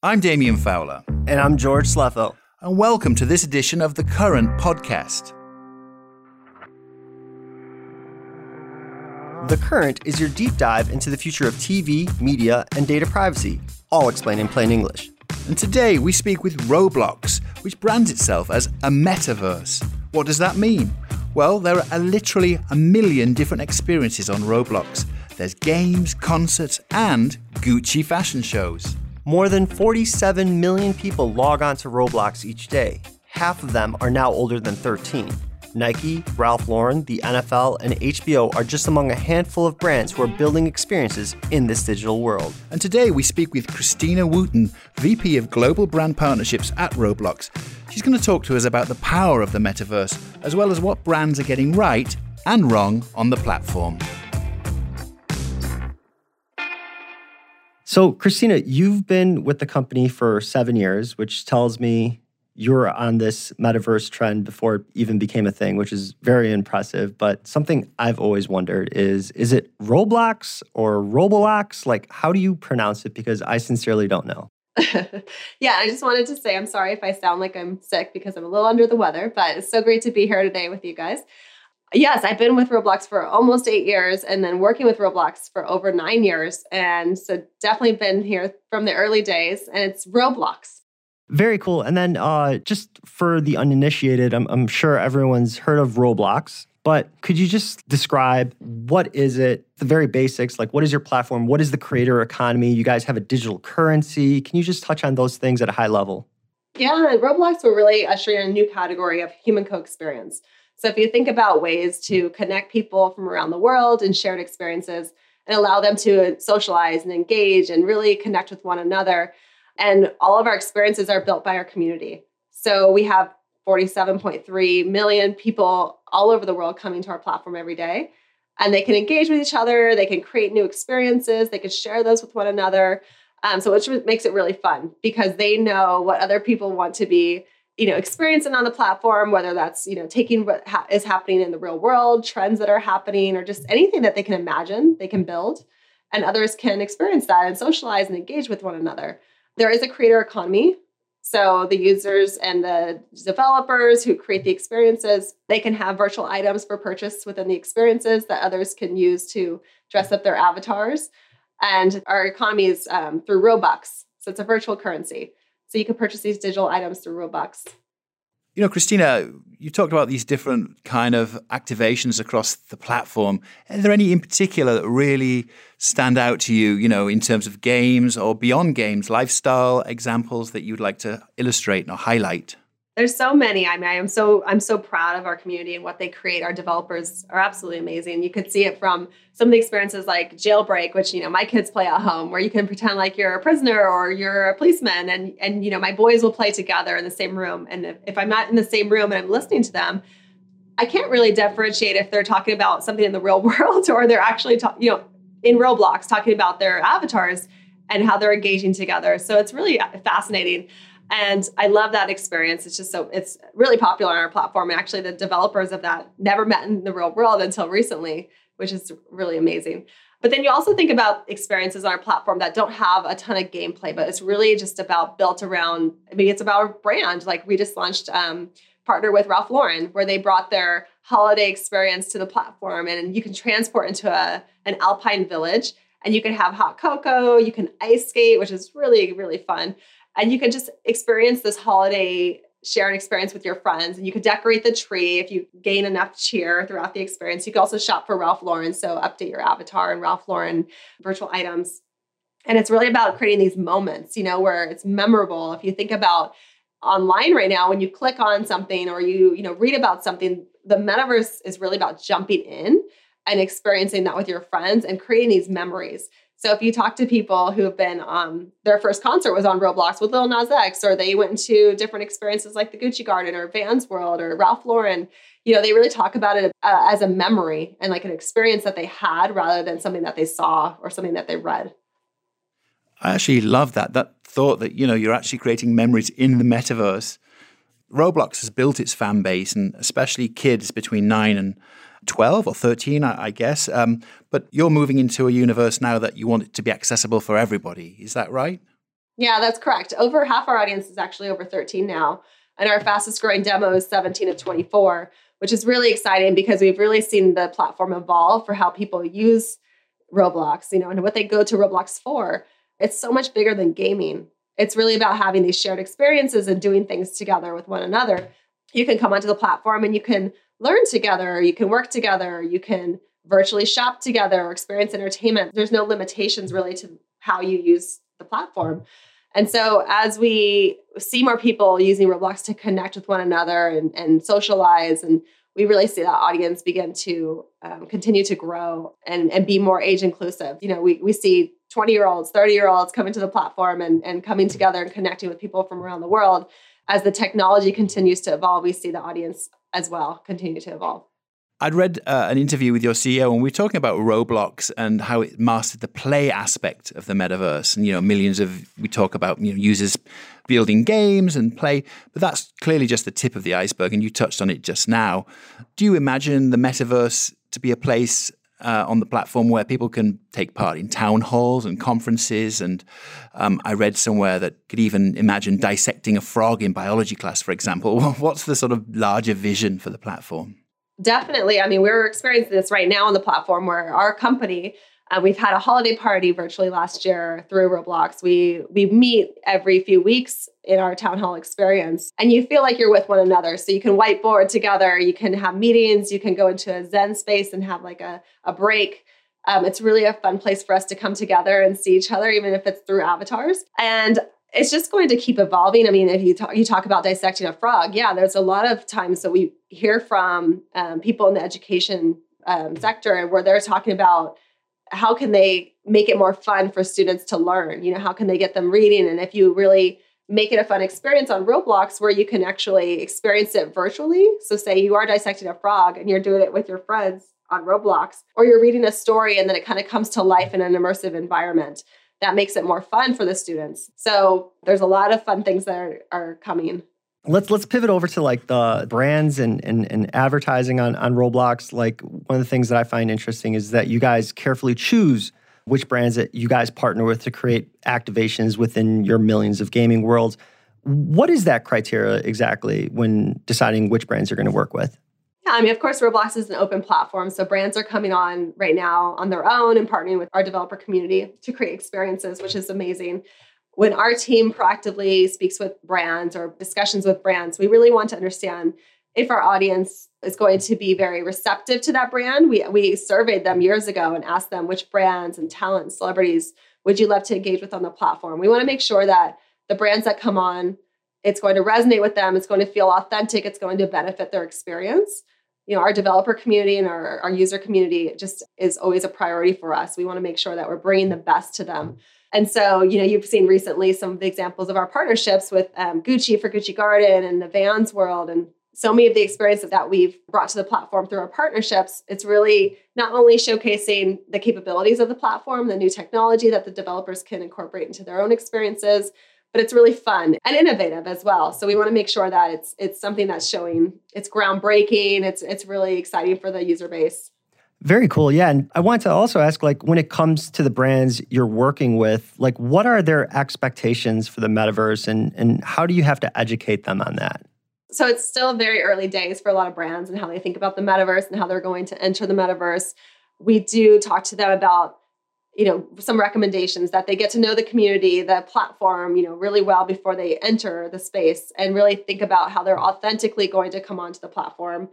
I'm Damien Fowler. And I'm George Slefo. And welcome to this edition of the Current Podcast. The Current is your deep dive into the future of TV, media, and data privacy, all explained in plain English. And today we speak with Roblox, which brands itself as a metaverse. What does that mean? Well, there are literally a million different experiences on Roblox. There's games, concerts, and Gucci fashion shows. More than 47 million people log on to Roblox each day. Half of them are now older than 13. Nike, Ralph Lauren, the NFL, and HBO are just among a handful of brands who are building experiences in this digital world. And today we speak with Christina Wootton, VP of Global Brand Partnerships at Roblox. She's going to talk to us about the power of the metaverse, as well as what brands are getting right and wrong on the platform. So, Christina, you've been with the company for seven years, which tells me you're on this metaverse trend before it even became a thing, which is very impressive. But something I've always wondered is is it Roblox or Roblox? Like, how do you pronounce it? Because I sincerely don't know. yeah, I just wanted to say I'm sorry if I sound like I'm sick because I'm a little under the weather, but it's so great to be here today with you guys. Yes, I've been with Roblox for almost eight years and then working with Roblox for over nine years. And so definitely been here from the early days. And it's Roblox. Very cool. And then uh, just for the uninitiated, I'm, I'm sure everyone's heard of Roblox. But could you just describe what is it, the very basics, like what is your platform? What is the creator economy? You guys have a digital currency. Can you just touch on those things at a high level? Yeah, Roblox, we're really ushering in a new category of human co experience. So if you think about ways to connect people from around the world and shared experiences and allow them to socialize and engage and really connect with one another, and all of our experiences are built by our community. So we have 47.3 million people all over the world coming to our platform every day. And they can engage with each other, they can create new experiences, they can share those with one another. Um, so which makes it really fun because they know what other people want to be you know experiencing on the platform whether that's you know taking what ha- is happening in the real world trends that are happening or just anything that they can imagine they can build and others can experience that and socialize and engage with one another. There is a creator economy so the users and the developers who create the experiences they can have virtual items for purchase within the experiences that others can use to dress up their avatars and our economy is um, through robux so it's a virtual currency so you can purchase these digital items through Robux. You know, Christina, you talked about these different kind of activations across the platform. Are there any in particular that really stand out to you, you know, in terms of games or beyond games, lifestyle examples that you'd like to illustrate or highlight? There's so many. I mean, I am so I'm so proud of our community and what they create. Our developers are absolutely amazing. You could see it from some of the experiences like Jailbreak, which you know my kids play at home, where you can pretend like you're a prisoner or you're a policeman, and and you know my boys will play together in the same room. And if, if I'm not in the same room and I'm listening to them, I can't really differentiate if they're talking about something in the real world or they're actually ta- you know in Roblox talking about their avatars and how they're engaging together. So it's really fascinating. And I love that experience. It's just so it's really popular on our platform. And actually, the developers of that never met in the real world until recently, which is really amazing. But then you also think about experiences on our platform that don't have a ton of gameplay, but it's really just about built around. I mean, it's about a brand. Like we just launched um, partner with Ralph Lauren, where they brought their holiday experience to the platform, and you can transport into a an alpine village, and you can have hot cocoa, you can ice skate, which is really really fun and you can just experience this holiday share an experience with your friends and you could decorate the tree if you gain enough cheer throughout the experience. You can also shop for ralph lauren so update your avatar and ralph lauren virtual items. And it's really about creating these moments you know where it's memorable. If you think about online right now when you click on something or you you know read about something the metaverse is really about jumping in and experiencing that with your friends and creating these memories so if you talk to people who have been um, their first concert was on Roblox with Lil Nas X, or they went to different experiences like the Gucci Garden or Vans World or Ralph Lauren, you know, they really talk about it uh, as a memory and like an experience that they had rather than something that they saw or something that they read. I actually love that that thought that you know you're actually creating memories in the metaverse. Roblox has built its fan base, and especially kids between nine and 12 or 13, I, I guess. Um, but you're moving into a universe now that you want it to be accessible for everybody. Is that right? Yeah, that's correct. Over half our audience is actually over 13 now. And our fastest growing demo is 17 to 24, which is really exciting because we've really seen the platform evolve for how people use Roblox, you know, and what they go to Roblox for. It's so much bigger than gaming. It's really about having these shared experiences and doing things together with one another. You can come onto the platform and you can learn together, you can work together, you can virtually shop together experience entertainment. There's no limitations really to how you use the platform. And so as we see more people using Roblox to connect with one another and, and socialize, and we really see that audience begin to um, continue to grow and, and be more age inclusive. You know, we, we see 20 year olds, 30 year olds coming to the platform and, and coming together and connecting with people from around the world. As the technology continues to evolve, we see the audience as well continue to evolve. I'd read uh, an interview with your CEO, and we were talking about Roblox and how it mastered the play aspect of the metaverse. And you know, millions of we talk about you know users building games and play, but that's clearly just the tip of the iceberg. And you touched on it just now. Do you imagine the metaverse to be a place uh, on the platform where people can take part in town halls and conferences. And um, I read somewhere that could even imagine dissecting a frog in biology class, for example. What's the sort of larger vision for the platform? Definitely. I mean, we're experiencing this right now on the platform where our company, uh, we've had a holiday party virtually last year through Roblox. We we meet every few weeks in our town hall experience, and you feel like you're with one another. So you can whiteboard together, you can have meetings, you can go into a Zen space and have like a a break. Um, it's really a fun place for us to come together and see each other, even if it's through avatars. And it's just going to keep evolving. I mean, if you talk, you talk about dissecting a frog, yeah, there's a lot of times that we hear from um, people in the education um, sector where they're talking about how can they make it more fun for students to learn. You know, how can they get them reading? And if you really make it a fun experience on Roblox where you can actually experience it virtually. So, say you are dissecting a frog and you're doing it with your friends on Roblox, or you're reading a story and then it kind of comes to life in an immersive environment that makes it more fun for the students. So there's a lot of fun things that are, are coming. Let's let's pivot over to like the brands and, and and advertising on on Roblox. Like one of the things that I find interesting is that you guys carefully choose which brands that you guys partner with to create activations within your millions of gaming worlds. What is that criteria exactly when deciding which brands you're going to work with? Yeah, I mean, of course, Roblox is an open platform. So brands are coming on right now on their own and partnering with our developer community to create experiences, which is amazing. When our team proactively speaks with brands or discussions with brands, we really want to understand if our audience is going to be very receptive to that brand. We, we surveyed them years ago and asked them which brands and talent, celebrities would you love to engage with on the platform. We want to make sure that the brands that come on, it's going to resonate with them, it's going to feel authentic, it's going to benefit their experience you know our developer community and our, our user community just is always a priority for us we want to make sure that we're bringing the best to them and so you know you've seen recently some of the examples of our partnerships with um, gucci for gucci garden and the vans world and so many of the experiences that we've brought to the platform through our partnerships it's really not only showcasing the capabilities of the platform the new technology that the developers can incorporate into their own experiences but it's really fun and innovative as well. So we want to make sure that it's it's something that's showing it's groundbreaking. It's it's really exciting for the user base. Very cool. Yeah. And I want to also ask like when it comes to the brands you're working with, like what are their expectations for the metaverse and and how do you have to educate them on that? So it's still very early days for a lot of brands and how they think about the metaverse and how they're going to enter the metaverse. We do talk to them about you know some recommendations that they get to know the community the platform you know really well before they enter the space and really think about how they're authentically going to come onto the platform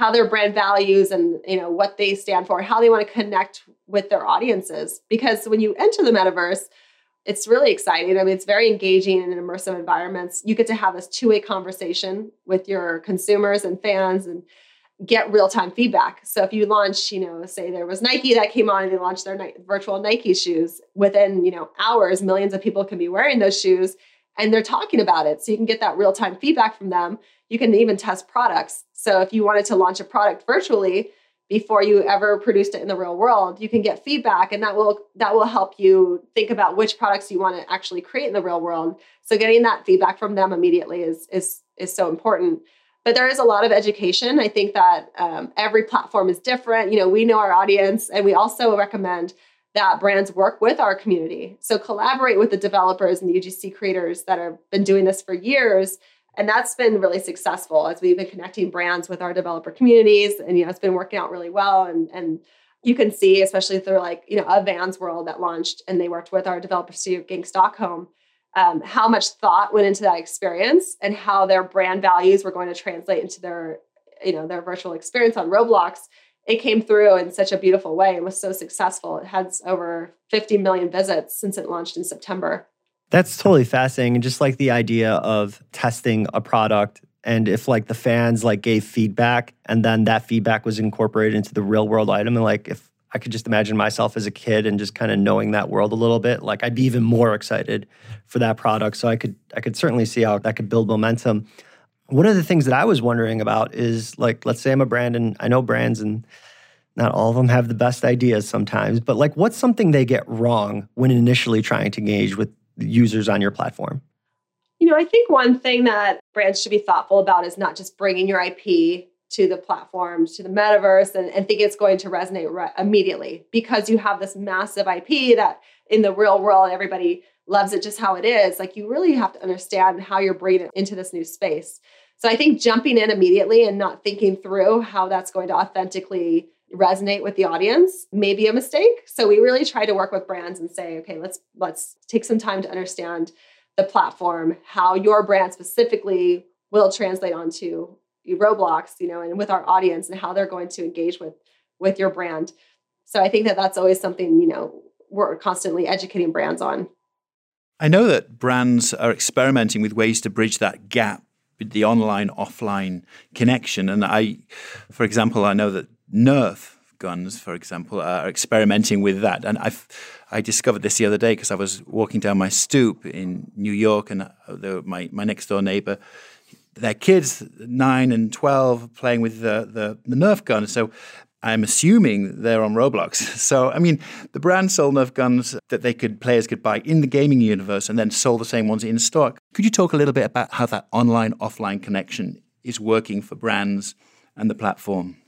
how their brand values and you know what they stand for how they want to connect with their audiences because when you enter the metaverse it's really exciting i mean it's very engaging in immersive environments you get to have this two-way conversation with your consumers and fans and get real time feedback. So if you launch, you know, say there was Nike that came on and they launched their virtual Nike shoes, within, you know, hours, millions of people can be wearing those shoes and they're talking about it. So you can get that real time feedback from them. You can even test products. So if you wanted to launch a product virtually before you ever produced it in the real world, you can get feedback and that will that will help you think about which products you want to actually create in the real world. So getting that feedback from them immediately is is is so important but there is a lot of education. I think that um, every platform is different. You know, we know our audience, and we also recommend that brands work with our community. So collaborate with the developers and the UGC creators that have been doing this for years. And that's been really successful as we've been connecting brands with our developer communities. And you know, it's been working out really well. And and you can see, especially through like, you know, a Vans World that launched and they worked with our developer studio Gang Stockholm, um, how much thought went into that experience and how their brand values were going to translate into their, you know, their virtual experience on Roblox it came through in such a beautiful way and was so successful. It has over 50 million visits since it launched in September. That's totally fascinating. And just like the idea of testing a product and if like the fans like gave feedback and then that feedback was incorporated into the real world item and like if I could just imagine myself as a kid and just kind of knowing that world a little bit, like I'd be even more excited for that product. So I could I could certainly see how that could build momentum one of the things that I was wondering about is like, let's say I'm a brand and I know brands and not all of them have the best ideas sometimes, but like, what's something they get wrong when initially trying to engage with users on your platform? You know, I think one thing that brands should be thoughtful about is not just bringing your IP to the platform, to the metaverse, and, and think it's going to resonate re- immediately because you have this massive IP that in the real world, everybody loves it just how it is. Like, you really have to understand how you're bringing it into this new space. So I think jumping in immediately and not thinking through how that's going to authentically resonate with the audience may be a mistake. So we really try to work with brands and say, okay, let's let's take some time to understand the platform, how your brand specifically will translate onto Roblox, you know, and with our audience and how they're going to engage with with your brand. So I think that that's always something, you know, we're constantly educating brands on. I know that brands are experimenting with ways to bridge that gap with the online offline connection. And I, for example, I know that Nerf guns, for example, are experimenting with that. And I've I discovered this the other day because I was walking down my stoop in New York, and uh, the, my my next door neighbor, their kids nine and twelve playing with the the, the Nerf gun. So I'm assuming they're on Roblox. So, I mean, the brand sold Nerf guns that they could players could buy in the gaming universe, and then sold the same ones in stock. Could you talk a little bit about how that online offline connection is working for brands and the platform?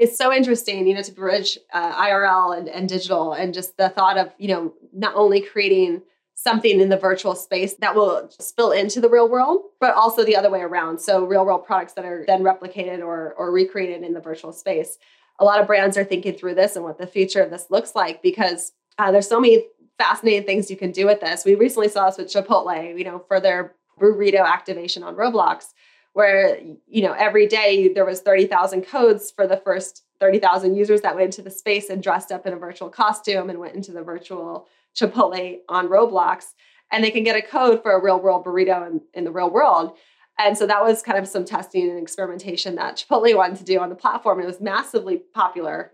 It's so interesting, you know, to bridge uh, IRL and, and digital, and just the thought of you know not only creating something in the virtual space that will spill into the real world, but also the other way around. So real world products that are then replicated or, or recreated in the virtual space. A lot of brands are thinking through this and what the future of this looks like because uh, there's so many fascinating things you can do with this. We recently saw this with Chipotle, you know, for their burrito activation on Roblox, where you know every day there was 30,000 codes for the first 30,000 users that went into the space and dressed up in a virtual costume and went into the virtual Chipotle on Roblox, and they can get a code for a real world burrito in, in the real world. And so that was kind of some testing and experimentation that Chipotle wanted to do on the platform. It was massively popular.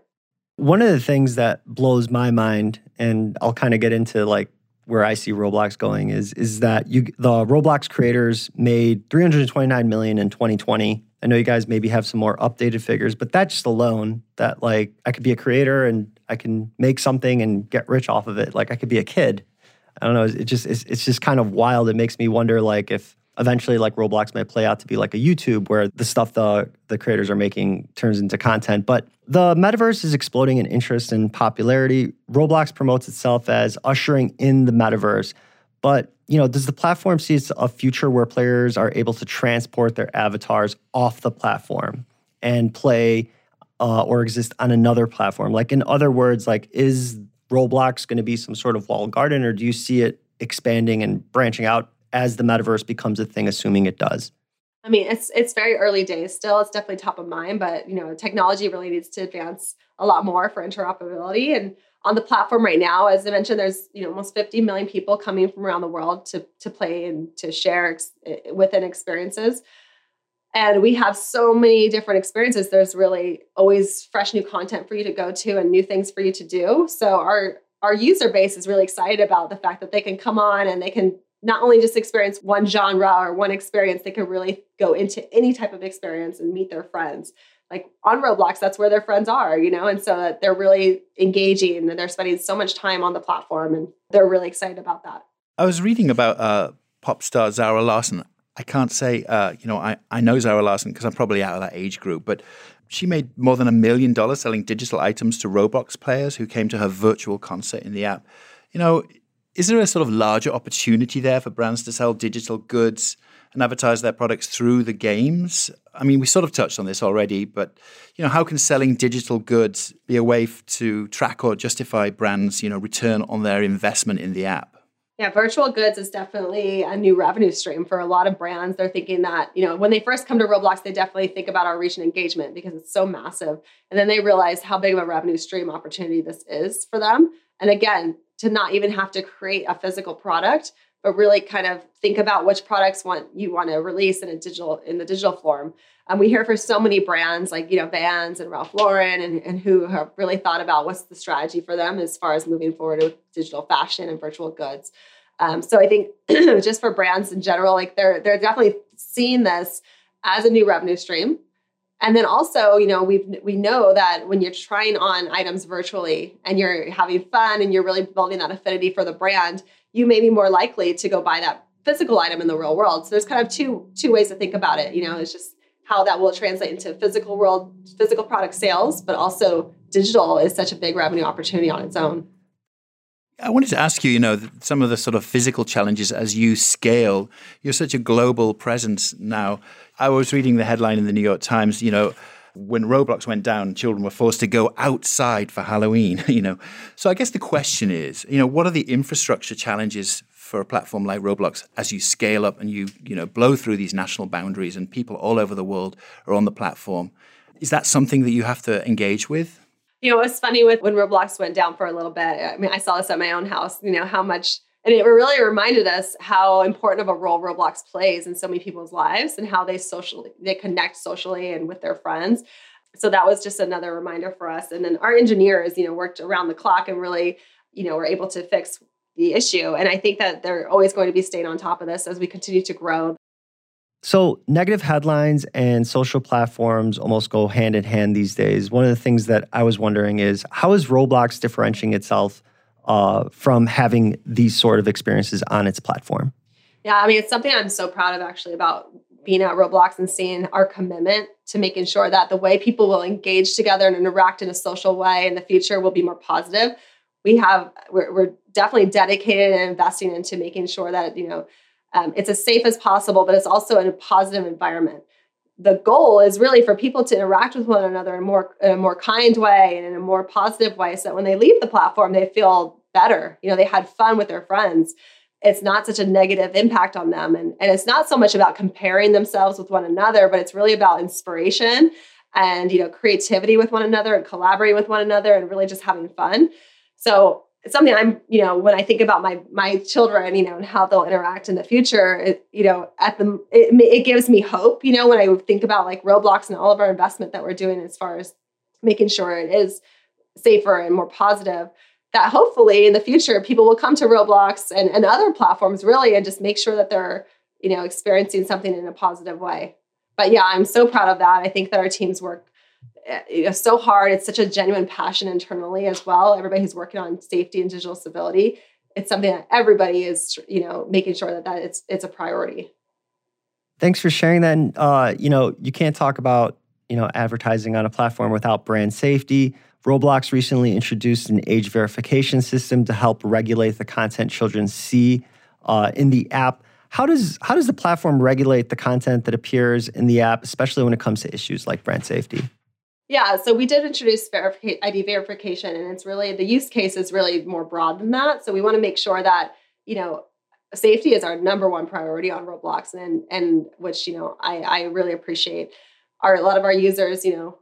One of the things that blows my mind, and I'll kind of get into like where I see Roblox going is is that you the Roblox creators made 329 million in 2020. I know you guys maybe have some more updated figures, but that just alone that like I could be a creator and I can make something and get rich off of it. Like I could be a kid. I don't know. It just it's, it's just kind of wild. It makes me wonder like if eventually like Roblox might play out to be like a YouTube where the stuff the the creators are making turns into content. But the metaverse is exploding in interest and popularity. Roblox promotes itself as ushering in the metaverse. But you know, does the platform see a future where players are able to transport their avatars off the platform and play uh, or exist on another platform? Like, in other words, like is Roblox going to be some sort of walled garden, or do you see it expanding and branching out as the metaverse becomes a thing, assuming it does? I mean, it's it's very early days still. It's definitely top of mind, but you know, technology really needs to advance a lot more for interoperability. And on the platform right now, as I mentioned, there's you know almost 50 million people coming from around the world to to play and to share ex- within experiences and we have so many different experiences there's really always fresh new content for you to go to and new things for you to do so our our user base is really excited about the fact that they can come on and they can not only just experience one genre or one experience they can really go into any type of experience and meet their friends. Like on roblox that's where their friends are you know and so they're really engaging and they're spending so much time on the platform and they're really excited about that. I was reading about uh, pop star zara larsson. I can't say, uh, you know, I, I know Zara Larsson because I'm probably out of that age group, but she made more than a million dollars selling digital items to Roblox players who came to her virtual concert in the app. You know, is there a sort of larger opportunity there for brands to sell digital goods and advertise their products through the games? I mean, we sort of touched on this already, but you know, how can selling digital goods be a way to track or justify brands, you know, return on their investment in the app? Yeah, virtual goods is definitely a new revenue stream for a lot of brands. They're thinking that, you know, when they first come to Roblox, they definitely think about our reach and engagement because it's so massive. And then they realize how big of a revenue stream opportunity this is for them. And again, to not even have to create a physical product, but really kind of think about which products want you want to release in a digital in the digital form. Um, we hear for so many brands like you know Vans and Ralph Lauren and, and who have really thought about what's the strategy for them as far as moving forward with digital fashion and virtual goods. Um, so I think just for brands in general, like they're they're definitely seeing this as a new revenue stream. And then also, you know, we we know that when you're trying on items virtually and you're having fun and you're really building that affinity for the brand, you may be more likely to go buy that physical item in the real world. So there's kind of two two ways to think about it. You know, it's just how that will translate into physical world, physical product sales, but also digital is such a big revenue opportunity on its own. I wanted to ask you, you know, some of the sort of physical challenges as you scale. You're such a global presence now. I was reading the headline in the New York Times, you know, when Roblox went down, children were forced to go outside for Halloween, you know. So I guess the question is, you know, what are the infrastructure challenges for a platform like Roblox as you scale up and you you know blow through these national boundaries and people all over the world are on the platform. Is that something that you have to engage with? You know, it's funny with when Roblox went down for a little bit. I mean, I saw this at my own house. You know how much, and it really reminded us how important of a role Roblox plays in so many people's lives and how they socially they connect socially and with their friends. So that was just another reminder for us. And then our engineers, you know, worked around the clock and really, you know, were able to fix the issue. And I think that they're always going to be staying on top of this as we continue to grow. So, negative headlines and social platforms almost go hand in hand these days. One of the things that I was wondering is how is Roblox differentiating itself uh, from having these sort of experiences on its platform? Yeah, I mean, it's something I'm so proud of actually about being at Roblox and seeing our commitment to making sure that the way people will engage together and interact in a social way in the future will be more positive we have we're, we're definitely dedicated and investing into making sure that you know um, it's as safe as possible, but it's also in a positive environment. The goal is really for people to interact with one another in more in a more kind way and in a more positive way, so that when they leave the platform, they feel better. You know, they had fun with their friends. It's not such a negative impact on them, and and it's not so much about comparing themselves with one another, but it's really about inspiration and you know creativity with one another and collaborating with one another and really just having fun. So it's something I'm, you know, when I think about my my children, you know, and how they'll interact in the future, it, you know, at the it, it gives me hope, you know, when I think about like Roblox and all of our investment that we're doing as far as making sure it is safer and more positive. That hopefully in the future people will come to Roblox and, and other platforms really and just make sure that they're, you know, experiencing something in a positive way. But yeah, I'm so proud of that. I think that our teams work know, so hard. It's such a genuine passion internally as well. Everybody who's working on safety and digital civility, it's something that everybody is, you know, making sure that, that it's it's a priority. Thanks for sharing that. And, uh, you know, you can't talk about you know advertising on a platform without brand safety. Roblox recently introduced an age verification system to help regulate the content children see uh, in the app. How does how does the platform regulate the content that appears in the app, especially when it comes to issues like brand safety? Yeah, so we did introduce ID verification, and it's really the use case is really more broad than that. So we want to make sure that you know safety is our number one priority on Roblox, and and which you know I I really appreciate. Our a lot of our users, you know,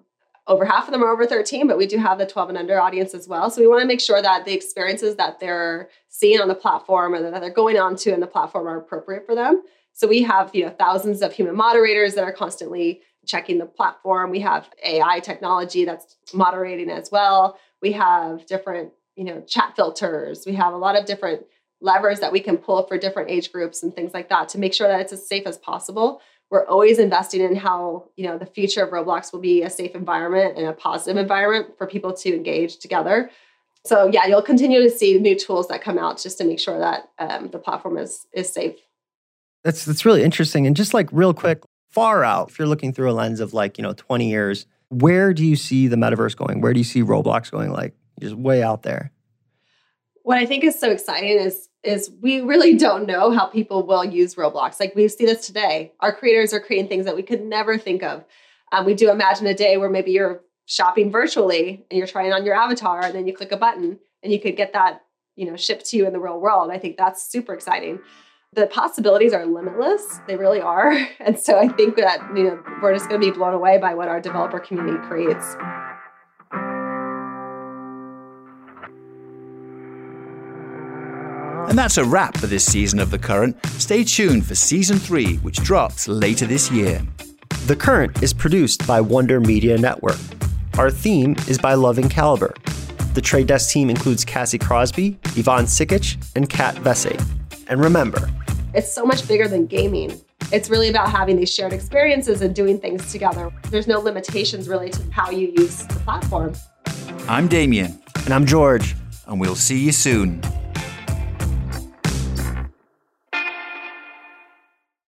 over half of them are over 13, but we do have the 12 and under audience as well. So we want to make sure that the experiences that they're seeing on the platform or that they're going on to in the platform are appropriate for them. So we have, you know, thousands of human moderators that are constantly checking the platform. We have AI technology that's moderating as well. We have different, you know, chat filters. We have a lot of different levers that we can pull for different age groups and things like that to make sure that it's as safe as possible. We're always investing in how, you know, the future of Roblox will be a safe environment and a positive environment for people to engage together. So yeah, you'll continue to see new tools that come out just to make sure that um, the platform is is safe. That's that's really interesting. And just like real quick, far out, if you're looking through a lens of like, you know, 20 years, Where do you see the metaverse going? Where do you see Roblox going? Like just way out there. What I think is so exciting is is we really don't know how people will use Roblox. Like we see this today. Our creators are creating things that we could never think of. Um, we do imagine a day where maybe you're shopping virtually and you're trying on your avatar and then you click a button and you could get that you know shipped to you in the real world. I think that's super exciting. The possibilities are limitless. They really are. And so I think that you know we're just going to be blown away by what our developer community creates. And that's a wrap for this season of The Current. Stay tuned for season three, which drops later this year. The Current is produced by Wonder Media Network. Our theme is by Loving Caliber. The Trade Desk team includes Cassie Crosby, Yvonne Sikic, and Kat Vesey. And remember, it's so much bigger than gaming. It's really about having these shared experiences and doing things together. There's no limitations really to how you use the platform. I'm Damien. And I'm George. And we'll see you soon.